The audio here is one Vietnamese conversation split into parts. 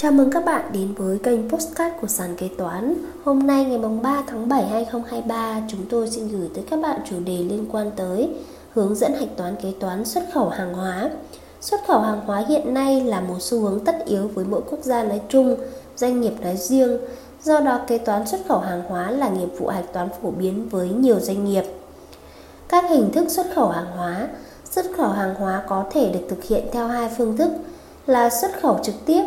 Chào mừng các bạn đến với kênh Postcard của Sàn Kế Toán. Hôm nay ngày 3 tháng 7 2023 Chúng tôi xin gửi tới các bạn chủ đề liên quan tới Hướng dẫn hạch toán kế toán xuất khẩu hàng hóa. Xuất khẩu hàng hóa hiện nay là một xu hướng tất yếu với mỗi quốc gia nói chung, doanh nghiệp nói riêng. Do đó kế toán xuất khẩu hàng hóa là nghiệp vụ hạch toán phổ biến với nhiều doanh nghiệp. Các hình thức xuất khẩu hàng hóa. Xuất khẩu hàng hóa có thể được thực hiện theo hai phương thức là xuất khẩu trực tiếp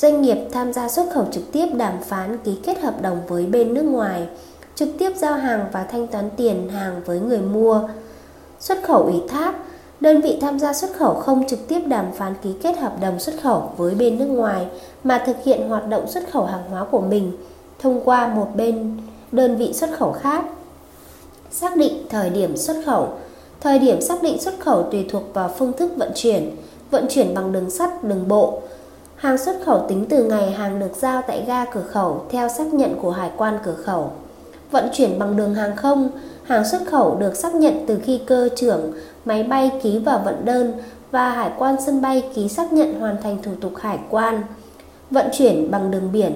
Doanh nghiệp tham gia xuất khẩu trực tiếp đàm phán ký kết hợp đồng với bên nước ngoài, trực tiếp giao hàng và thanh toán tiền hàng với người mua. Xuất khẩu ủy thác, đơn vị tham gia xuất khẩu không trực tiếp đàm phán ký kết hợp đồng xuất khẩu với bên nước ngoài mà thực hiện hoạt động xuất khẩu hàng hóa của mình thông qua một bên đơn vị xuất khẩu khác. Xác định thời điểm xuất khẩu Thời điểm xác định xuất khẩu tùy thuộc vào phương thức vận chuyển, vận chuyển bằng đường sắt, đường bộ, Hàng xuất khẩu tính từ ngày hàng được giao tại ga cửa khẩu theo xác nhận của hải quan cửa khẩu. Vận chuyển bằng đường hàng không, hàng xuất khẩu được xác nhận từ khi cơ trưởng máy bay ký vào vận đơn và hải quan sân bay ký xác nhận hoàn thành thủ tục hải quan. Vận chuyển bằng đường biển.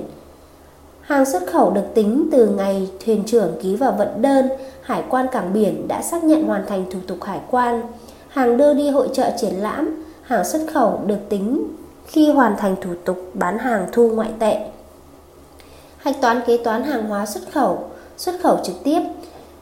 Hàng xuất khẩu được tính từ ngày thuyền trưởng ký vào vận đơn, hải quan cảng biển đã xác nhận hoàn thành thủ tục hải quan. Hàng đưa đi hội trợ triển lãm, hàng xuất khẩu được tính khi hoàn thành thủ tục bán hàng thu ngoại tệ. Hạch toán kế toán hàng hóa xuất khẩu, xuất khẩu trực tiếp.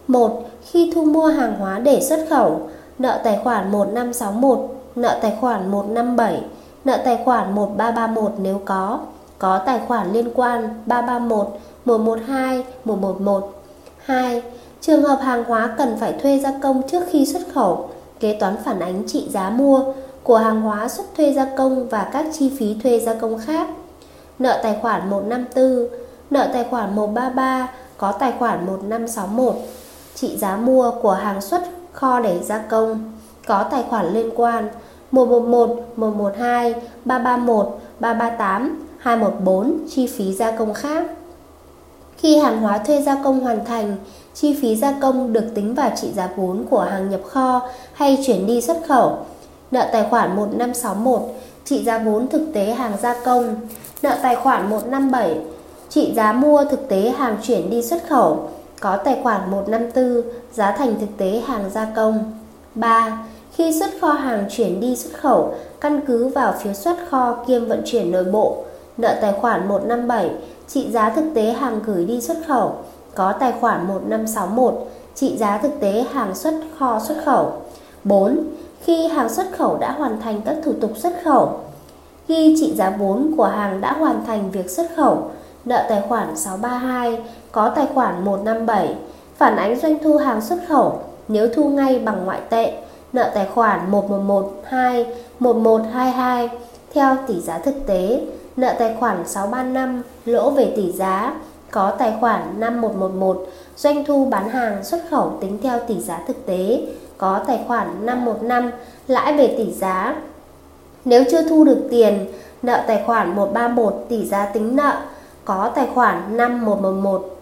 1. Khi thu mua hàng hóa để xuất khẩu, nợ tài khoản 1561, nợ tài khoản 157, nợ tài khoản 1331 nếu có, có tài khoản liên quan 331, 112, 111. 2. Trường hợp hàng hóa cần phải thuê gia công trước khi xuất khẩu, kế toán phản ánh trị giá mua, của hàng hóa xuất thuê gia công và các chi phí thuê gia công khác. Nợ tài khoản 154, nợ tài khoản 133 có tài khoản 1561, trị giá mua của hàng xuất kho để gia công có tài khoản liên quan 111, 112, 331, 338, 214 chi phí gia công khác. Khi hàng hóa thuê gia công hoàn thành, chi phí gia công được tính vào trị giá vốn của hàng nhập kho hay chuyển đi xuất khẩu nợ tài khoản 1561, trị giá vốn thực tế hàng gia công, nợ tài khoản 157, trị giá mua thực tế hàng chuyển đi xuất khẩu, có tài khoản 154, giá thành thực tế hàng gia công. 3. Khi xuất kho hàng chuyển đi xuất khẩu, căn cứ vào phiếu xuất kho kiêm vận chuyển nội bộ, nợ tài khoản 157, trị giá thực tế hàng gửi đi xuất khẩu, có tài khoản 1561, trị giá thực tế hàng xuất kho xuất khẩu. 4 khi hàng xuất khẩu đã hoàn thành các thủ tục xuất khẩu. Ghi trị giá vốn của hàng đã hoàn thành việc xuất khẩu, nợ tài khoản 632, có tài khoản 157, phản ánh doanh thu hàng xuất khẩu nếu thu ngay bằng ngoại tệ, nợ tài khoản 1112, 1122 theo tỷ giá thực tế, nợ tài khoản 635, lỗ về tỷ giá, có tài khoản 5111, doanh thu bán hàng xuất khẩu tính theo tỷ giá thực tế, có tài khoản 515 lãi về tỷ giá. Nếu chưa thu được tiền, nợ tài khoản 131 tỷ giá tính nợ, có tài khoản 5111.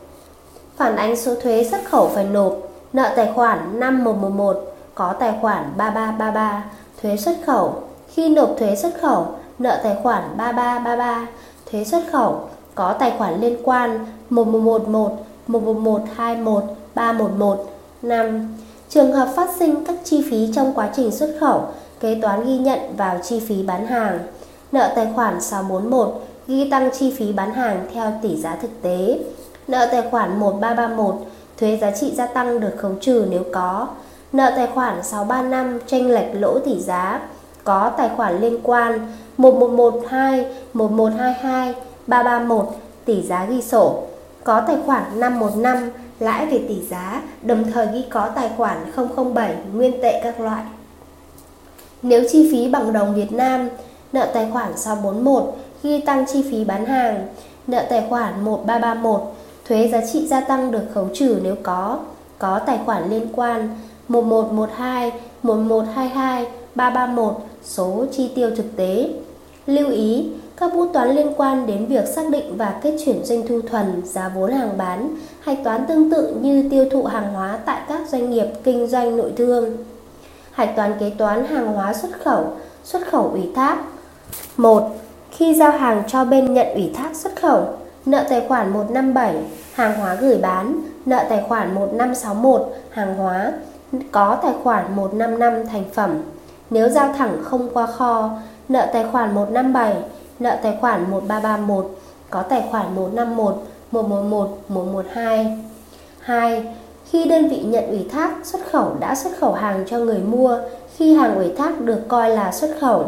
Phản ánh số thuế xuất khẩu phải nộp, nợ tài khoản 5111, có tài khoản 3333, thuế xuất khẩu. Khi nộp thuế xuất khẩu, nợ tài khoản 3333, thuế xuất khẩu, có tài khoản liên quan 1111, 11121, 311, 5. Trường hợp phát sinh các chi phí trong quá trình xuất khẩu, kế toán ghi nhận vào chi phí bán hàng. Nợ tài khoản 641 ghi tăng chi phí bán hàng theo tỷ giá thực tế. Nợ tài khoản 1331 thuế giá trị gia tăng được khấu trừ nếu có. Nợ tài khoản 635 tranh lệch lỗ tỷ giá có tài khoản liên quan 1112, 1122, 331 tỷ giá ghi sổ. Có tài khoản 515 lãi về tỷ giá, đồng thời ghi có tài khoản 007 nguyên tệ các loại. Nếu chi phí bằng đồng Việt Nam, nợ tài khoản 641 ghi tăng chi phí bán hàng, nợ tài khoản 1331 thuế giá trị gia tăng được khấu trừ nếu có, có tài khoản liên quan 1112, 1122, 331 số chi tiêu thực tế. Lưu ý, các bút toán liên quan đến việc xác định và kết chuyển doanh thu thuần, giá vốn hàng bán, hạch toán tương tự như tiêu thụ hàng hóa tại các doanh nghiệp kinh doanh nội thương. Hạch toán kế toán hàng hóa xuất khẩu, xuất khẩu ủy thác. 1. Khi giao hàng cho bên nhận ủy thác xuất khẩu, nợ tài khoản 157, hàng hóa gửi bán, nợ tài khoản 1561, hàng hóa, có tài khoản 155 thành phẩm. Nếu giao thẳng không qua kho, nợ tài khoản 157, nợ tài khoản 1331, có tài khoản 151, 111, 112. 2. Khi đơn vị nhận ủy thác xuất khẩu đã xuất khẩu hàng cho người mua, khi hàng ủy thác được coi là xuất khẩu.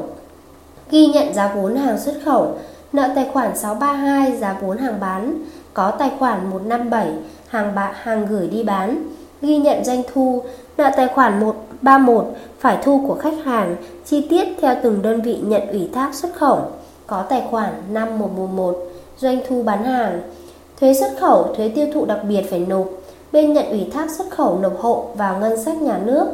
Ghi nhận giá vốn hàng xuất khẩu, nợ tài khoản 632 giá vốn hàng bán, có tài khoản 157 hàng bạ hàng gửi đi bán, ghi nhận doanh thu, nợ tài khoản 131 phải thu của khách hàng, chi tiết theo từng đơn vị nhận ủy thác xuất khẩu, có tài khoản 5111 doanh thu bán hàng, thuế xuất khẩu, thuế tiêu thụ đặc biệt phải nộp, bên nhận ủy thác xuất khẩu nộp hộ vào ngân sách nhà nước,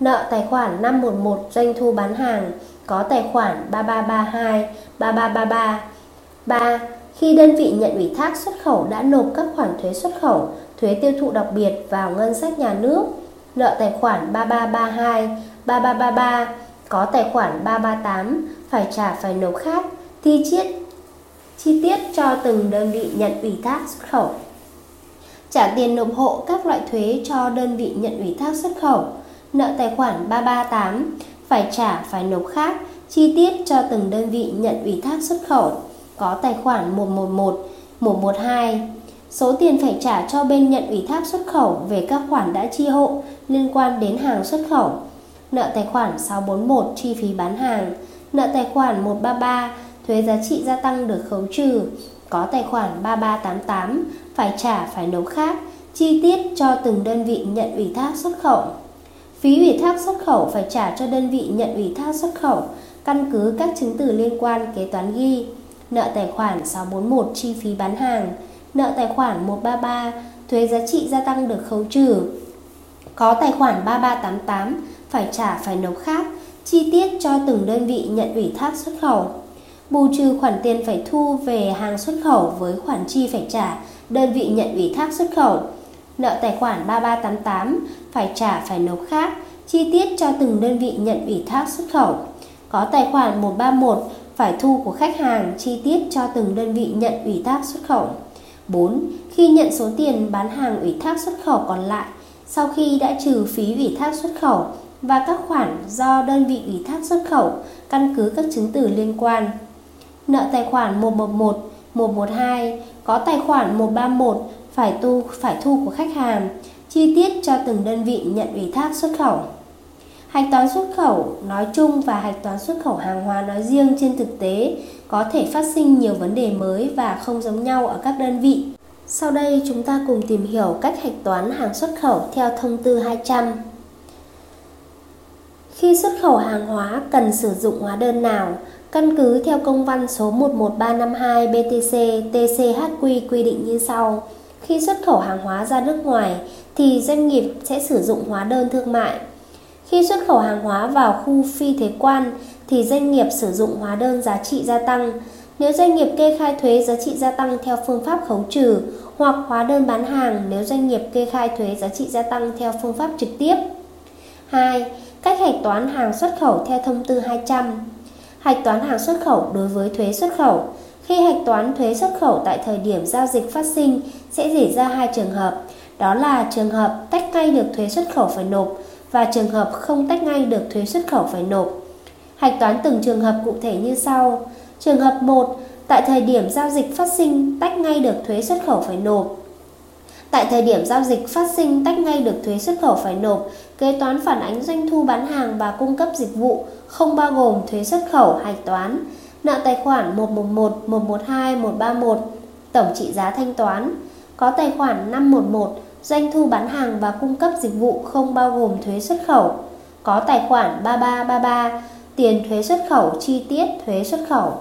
nợ tài khoản 511 doanh thu bán hàng, có tài khoản 3332, 3333. 3. Khi đơn vị nhận ủy thác xuất khẩu đã nộp các khoản thuế xuất khẩu, thuế tiêu thụ đặc biệt vào ngân sách nhà nước, nợ tài khoản 3332, 3333, có tài khoản 338, phải trả phải nộp khác, thi chiết chi tiết cho từng đơn vị nhận ủy thác xuất khẩu. Trả tiền nộp hộ các loại thuế cho đơn vị nhận ủy thác xuất khẩu, nợ tài khoản 338, phải trả phải nộp khác, chi tiết cho từng đơn vị nhận ủy thác xuất khẩu, có tài khoản 111, 112. Số tiền phải trả cho bên nhận ủy thác xuất khẩu về các khoản đã chi hộ liên quan đến hàng xuất khẩu. Nợ tài khoản 641 chi phí bán hàng, nợ tài khoản 133 thuế giá trị gia tăng được khấu trừ, có tài khoản 3388 phải trả phải nộp khác, chi tiết cho từng đơn vị nhận ủy thác xuất khẩu. Phí ủy thác xuất khẩu phải trả cho đơn vị nhận ủy thác xuất khẩu, căn cứ các chứng từ liên quan kế toán ghi. Nợ tài khoản 641 chi phí bán hàng, nợ tài khoản 133 thuế giá trị gia tăng được khấu trừ. Có tài khoản 3388 phải trả phải nộp khác, chi tiết cho từng đơn vị nhận ủy thác xuất khẩu. Bù trừ khoản tiền phải thu về hàng xuất khẩu với khoản chi phải trả đơn vị nhận ủy thác xuất khẩu. Nợ tài khoản 3388 phải trả phải nộp khác, chi tiết cho từng đơn vị nhận ủy thác xuất khẩu. Có tài khoản 131 phải thu của khách hàng, chi tiết cho từng đơn vị nhận ủy thác xuất khẩu. 4. Khi nhận số tiền bán hàng ủy thác xuất khẩu còn lại, sau khi đã trừ phí ủy thác xuất khẩu và các khoản do đơn vị ủy thác xuất khẩu căn cứ các chứng từ liên quan. Nợ tài khoản 111, 112 có tài khoản 131 phải tu phải thu của khách hàng, chi tiết cho từng đơn vị nhận ủy thác xuất khẩu. Hạch toán xuất khẩu nói chung và hạch toán xuất khẩu hàng hóa nói riêng trên thực tế có thể phát sinh nhiều vấn đề mới và không giống nhau ở các đơn vị. Sau đây chúng ta cùng tìm hiểu cách hạch toán hàng xuất khẩu theo thông tư 200. Khi xuất khẩu hàng hóa cần sử dụng hóa đơn nào, căn cứ theo công văn số 11352 BTC TCHQ quy định như sau. Khi xuất khẩu hàng hóa ra nước ngoài, thì doanh nghiệp sẽ sử dụng hóa đơn thương mại. Khi xuất khẩu hàng hóa vào khu phi thuế quan, thì doanh nghiệp sử dụng hóa đơn giá trị gia tăng. Nếu doanh nghiệp kê khai thuế giá trị gia tăng theo phương pháp khấu trừ hoặc hóa đơn bán hàng nếu doanh nghiệp kê khai thuế giá trị gia tăng theo phương pháp trực tiếp. 2. Cách hạch toán hàng xuất khẩu theo thông tư 200. Hạch toán hàng xuất khẩu đối với thuế xuất khẩu. Khi hạch toán thuế xuất khẩu tại thời điểm giao dịch phát sinh sẽ xảy ra hai trường hợp. Đó là trường hợp tách ngay được thuế xuất khẩu phải nộp và trường hợp không tách ngay được thuế xuất khẩu phải nộp. Hạch toán từng trường hợp cụ thể như sau. Trường hợp 1, tại thời điểm giao dịch phát sinh tách ngay được thuế xuất khẩu phải nộp. Tại thời điểm giao dịch phát sinh tách ngay được thuế xuất khẩu phải nộp, kế toán phản ánh doanh thu bán hàng và cung cấp dịch vụ không bao gồm thuế xuất khẩu hạch toán, nợ tài khoản 111, 112, 131, tổng trị giá thanh toán, có tài khoản 511, doanh thu bán hàng và cung cấp dịch vụ không bao gồm thuế xuất khẩu, có tài khoản 3333, tiền thuế xuất khẩu chi tiết thuế xuất khẩu.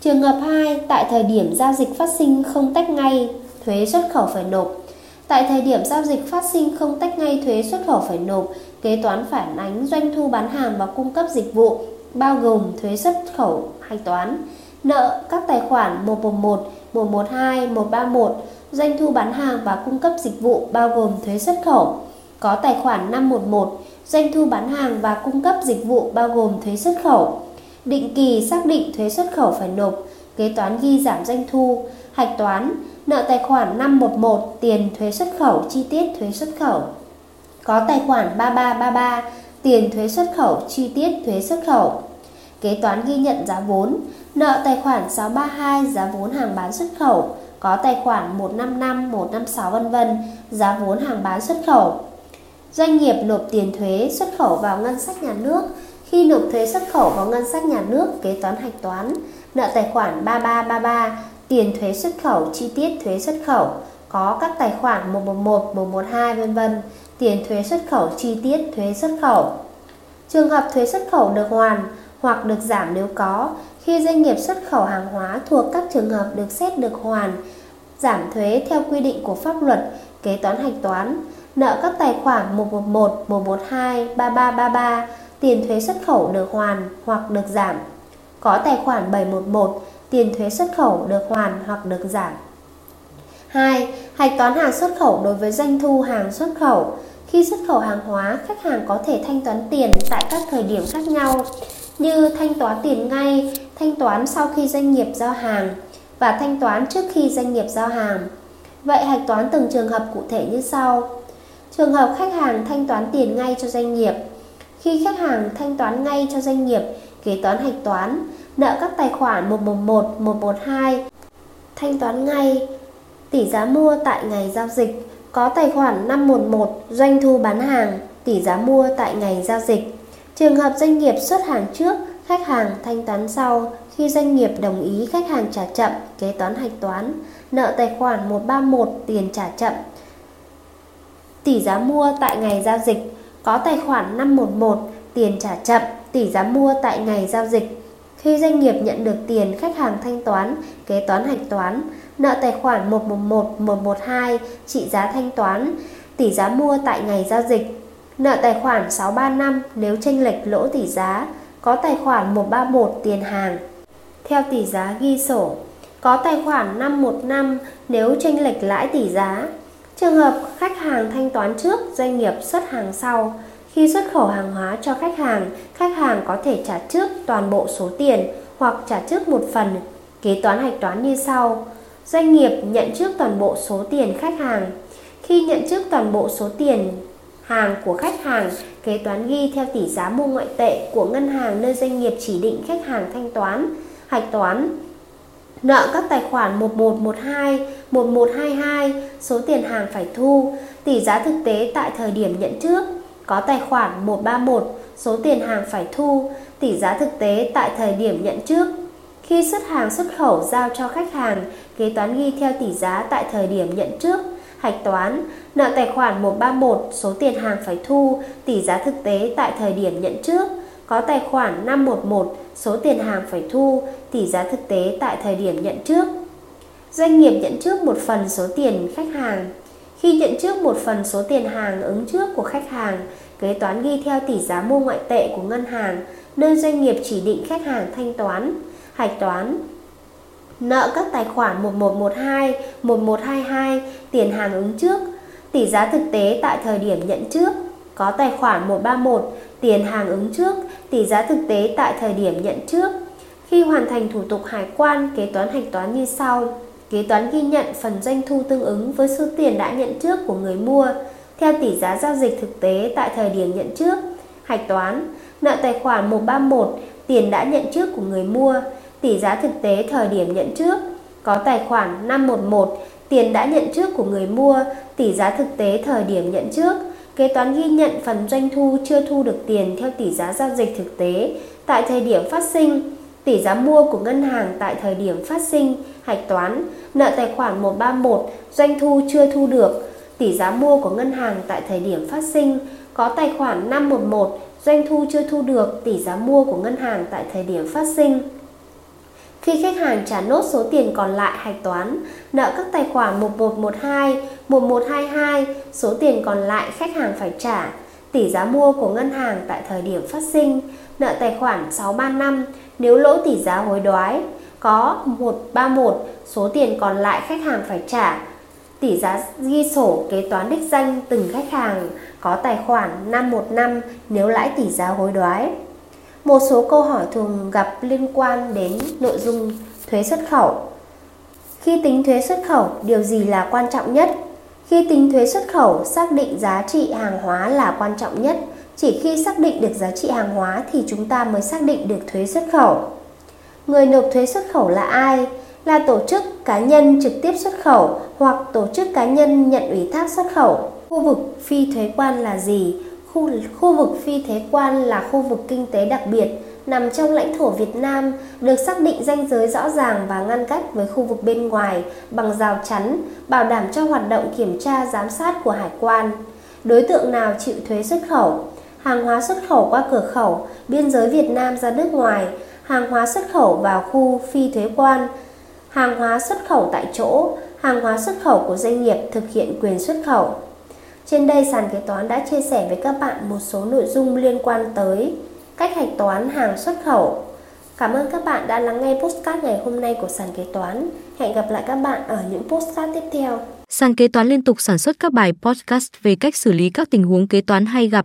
Trường hợp 2, tại thời điểm giao dịch phát sinh không tách ngay thuế xuất khẩu phải nộp. Tại thời điểm giao dịch phát sinh không tách ngay thuế xuất khẩu phải nộp, kế toán phản ánh doanh thu bán hàng và cung cấp dịch vụ bao gồm thuế xuất khẩu hạch toán, nợ các tài khoản 111, 112, 131, doanh thu bán hàng và cung cấp dịch vụ bao gồm thuế xuất khẩu, có tài khoản 511, doanh thu bán hàng và cung cấp dịch vụ bao gồm thuế xuất khẩu. Định kỳ xác định thuế xuất khẩu phải nộp, kế toán ghi giảm doanh thu, hạch toán, nợ tài khoản 511 tiền thuế xuất khẩu chi tiết thuế xuất khẩu. Có tài khoản 3333 tiền thuế xuất khẩu chi tiết thuế xuất khẩu. Kế toán ghi nhận giá vốn, nợ tài khoản 632 giá vốn hàng bán xuất khẩu, có tài khoản 155, 156 vân vân, giá vốn hàng bán xuất khẩu. Doanh nghiệp nộp tiền thuế xuất khẩu vào ngân sách nhà nước. Khi nộp thuế xuất khẩu vào ngân sách nhà nước, kế toán hạch toán, nợ tài khoản 3333, tiền thuế xuất khẩu chi tiết thuế xuất khẩu, có các tài khoản 111, 112 vân vân, tiền thuế xuất khẩu chi tiết thuế xuất khẩu. Trường hợp thuế xuất khẩu được hoàn hoặc được giảm nếu có, khi doanh nghiệp xuất khẩu hàng hóa thuộc các trường hợp được xét được hoàn, giảm thuế theo quy định của pháp luật, kế toán hạch toán, nợ các tài khoản 111, 112, 3333, tiền thuế xuất khẩu được hoàn hoặc được giảm. Có tài khoản 711, tiền thuế xuất khẩu được hoàn hoặc được giảm. 2. Hạch toán hàng xuất khẩu đối với doanh thu hàng xuất khẩu. Khi xuất khẩu hàng hóa, khách hàng có thể thanh toán tiền tại các thời điểm khác nhau như thanh toán tiền ngay, thanh toán sau khi doanh nghiệp giao hàng và thanh toán trước khi doanh nghiệp giao hàng. Vậy hạch toán từng trường hợp cụ thể như sau. Trường hợp khách hàng thanh toán tiền ngay cho doanh nghiệp. Khi khách hàng thanh toán ngay cho doanh nghiệp, kế toán hạch toán, nợ các tài khoản 111, 112, thanh toán ngay, tỷ giá mua tại ngày giao dịch, có tài khoản 511, doanh thu bán hàng, tỷ giá mua tại ngày giao dịch. Trường hợp doanh nghiệp xuất hàng trước, khách hàng thanh toán sau, khi doanh nghiệp đồng ý khách hàng trả chậm, kế toán hạch toán, nợ tài khoản 131 tiền trả chậm. Tỷ giá mua tại ngày giao dịch, có tài khoản 511 tiền trả chậm, tỷ giá mua tại ngày giao dịch. Khi doanh nghiệp nhận được tiền khách hàng thanh toán, kế toán hạch toán, nợ tài khoản 111, 112 trị giá thanh toán, tỷ giá mua tại ngày giao dịch. Nợ tài khoản 635 nếu tranh lệch lỗ tỷ giá, có tài khoản 131 tiền hàng. Theo tỷ giá ghi sổ, có tài khoản 515 nếu tranh lệch lãi tỷ giá. Trường hợp khách hàng thanh toán trước, doanh nghiệp xuất hàng sau. Khi xuất khẩu hàng hóa cho khách hàng, khách hàng có thể trả trước toàn bộ số tiền hoặc trả trước một phần. Kế toán hạch toán như sau. Doanh nghiệp nhận trước toàn bộ số tiền khách hàng. Khi nhận trước toàn bộ số tiền hàng của khách hàng, kế toán ghi theo tỷ giá mua ngoại tệ của ngân hàng nơi doanh nghiệp chỉ định khách hàng thanh toán, hạch toán. Nợ các tài khoản 1112, 1122, số tiền hàng phải thu, tỷ giá thực tế tại thời điểm nhận trước, có tài khoản 131, số tiền hàng phải thu, tỷ giá thực tế tại thời điểm nhận trước. Khi xuất hàng xuất khẩu giao cho khách hàng, kế toán ghi theo tỷ giá tại thời điểm nhận trước, hạch toán, nợ tài khoản 131, số tiền hàng phải thu, tỷ giá thực tế tại thời điểm nhận trước, có tài khoản 511, số tiền hàng phải thu, tỷ giá thực tế tại thời điểm nhận trước. Doanh nghiệp nhận trước một phần số tiền khách hàng. Khi nhận trước một phần số tiền hàng ứng trước của khách hàng, kế toán ghi theo tỷ giá mua ngoại tệ của ngân hàng, nơi doanh nghiệp chỉ định khách hàng thanh toán, hạch toán, nợ các tài khoản 1112, 1122, tiền hàng ứng trước, tỷ giá thực tế tại thời điểm nhận trước, có tài khoản 131, tiền hàng ứng trước, tỷ giá thực tế tại thời điểm nhận trước. Khi hoàn thành thủ tục hải quan, kế toán hạch toán như sau. Kế toán ghi nhận phần doanh thu tương ứng với số tiền đã nhận trước của người mua. Theo tỷ giá giao dịch thực tế tại thời điểm nhận trước. Hạch toán, nợ tài khoản 131, tiền đã nhận trước của người mua. Tỷ giá thực tế thời điểm nhận trước, có tài khoản 511, tiền đã nhận trước của người mua, tỷ giá thực tế thời điểm nhận trước, kế toán ghi nhận phần doanh thu chưa thu được tiền theo tỷ giá giao dịch thực tế tại thời điểm phát sinh, tỷ giá mua của ngân hàng tại thời điểm phát sinh, hạch toán, nợ tài khoản 131, doanh thu chưa thu được, tỷ giá mua của ngân hàng tại thời điểm phát sinh, có tài khoản 511, doanh thu chưa thu được, tỷ giá mua của ngân hàng tại thời điểm phát sinh. Khi khách hàng trả nốt số tiền còn lại hạch toán, nợ các tài khoản 1112, 1122, số tiền còn lại khách hàng phải trả, tỷ giá mua của ngân hàng tại thời điểm phát sinh, nợ tài khoản 635 nếu lỗ tỷ giá hối đoái, có 131 số tiền còn lại khách hàng phải trả, tỷ giá ghi sổ kế toán đích danh từng khách hàng có tài khoản 515 nếu lãi tỷ giá hối đoái. Một số câu hỏi thường gặp liên quan đến nội dung thuế xuất khẩu. Khi tính thuế xuất khẩu, điều gì là quan trọng nhất? Khi tính thuế xuất khẩu, xác định giá trị hàng hóa là quan trọng nhất. Chỉ khi xác định được giá trị hàng hóa thì chúng ta mới xác định được thuế xuất khẩu. Người nộp thuế xuất khẩu là ai? Là tổ chức cá nhân trực tiếp xuất khẩu hoặc tổ chức cá nhân nhận ủy thác xuất khẩu. Khu vực phi thuế quan là gì? Khu, khu vực phi thuế quan là khu vực kinh tế đặc biệt nằm trong lãnh thổ Việt Nam được xác định ranh giới rõ ràng và ngăn cách với khu vực bên ngoài bằng rào chắn, bảo đảm cho hoạt động kiểm tra giám sát của hải quan. Đối tượng nào chịu thuế xuất khẩu? Hàng hóa xuất khẩu qua cửa khẩu, biên giới Việt Nam ra nước ngoài, hàng hóa xuất khẩu vào khu phi thuế quan, hàng hóa xuất khẩu tại chỗ, hàng hóa xuất khẩu của doanh nghiệp thực hiện quyền xuất khẩu. Trên đây sàn kế toán đã chia sẻ với các bạn một số nội dung liên quan tới cách hạch toán hàng xuất khẩu. Cảm ơn các bạn đã lắng nghe postcard ngày hôm nay của sàn kế toán. Hẹn gặp lại các bạn ở những postcard tiếp theo. Sàn kế toán liên tục sản xuất các bài podcast về cách xử lý các tình huống kế toán hay gặp,